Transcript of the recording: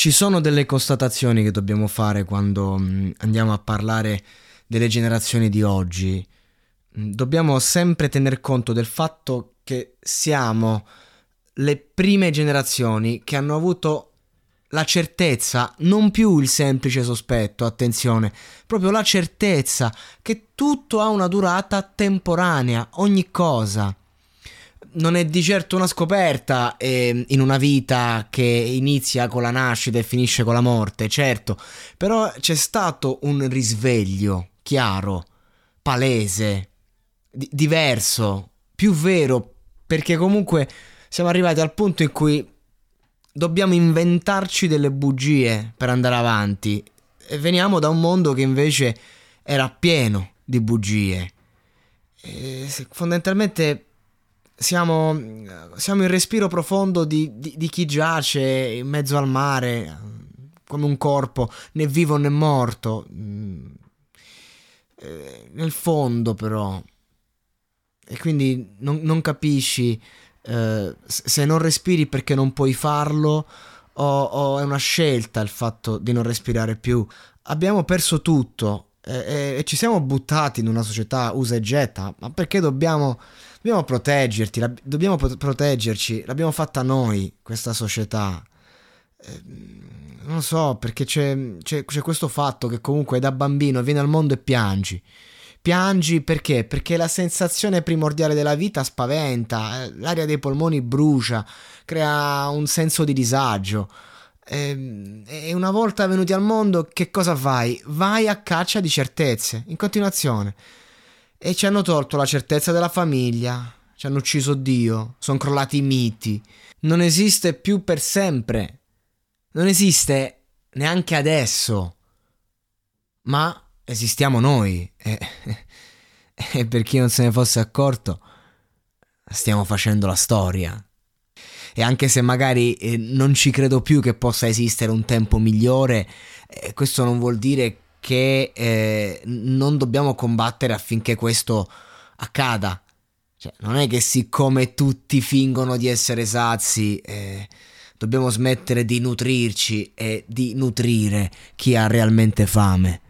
Ci sono delle constatazioni che dobbiamo fare quando mm, andiamo a parlare delle generazioni di oggi. Mm, dobbiamo sempre tener conto del fatto che siamo le prime generazioni che hanno avuto la certezza, non più il semplice sospetto, attenzione, proprio la certezza che tutto ha una durata temporanea, ogni cosa. Non è di certo una scoperta eh, in una vita che inizia con la nascita e finisce con la morte, certo, però c'è stato un risveglio chiaro, palese, di- diverso, più vero, perché comunque siamo arrivati al punto in cui dobbiamo inventarci delle bugie per andare avanti. E veniamo da un mondo che invece era pieno di bugie. E fondamentalmente siamo, siamo, il respiro profondo di, di, di chi giace in mezzo al mare, come un corpo, né vivo né morto. Mm. Nel fondo però. E quindi non, non capisci eh, se non respiri perché non puoi farlo o, o, è una scelta il fatto di non respirare più. Abbiamo perso tutto e, e, e, ci siamo buttati in una società usa e getta, ma perché dobbiamo, dobbiamo proteggerti, la, dobbiamo proteggerci, l'abbiamo fatta noi questa società. Eh, non so, perché c'è, c'è, c'è questo fatto che comunque da bambino vieni al mondo e piangi. Piangi perché? Perché la sensazione primordiale della vita spaventa, eh, l'aria dei polmoni brucia, crea un senso di disagio. Ehm, e una volta venuti al mondo, che cosa fai? Vai a caccia di certezze, in continuazione. E ci hanno tolto la certezza della famiglia, ci hanno ucciso Dio, sono crollati i miti. Non esiste più per sempre. Non esiste neanche adesso. Ma esistiamo noi e, e per chi non se ne fosse accorto stiamo facendo la storia. E anche se magari eh, non ci credo più che possa esistere un tempo migliore, eh, questo non vuol dire che eh, non dobbiamo combattere affinché questo accada. Cioè, non è che siccome tutti fingono di essere sazi, eh, dobbiamo smettere di nutrirci e di nutrire chi ha realmente fame.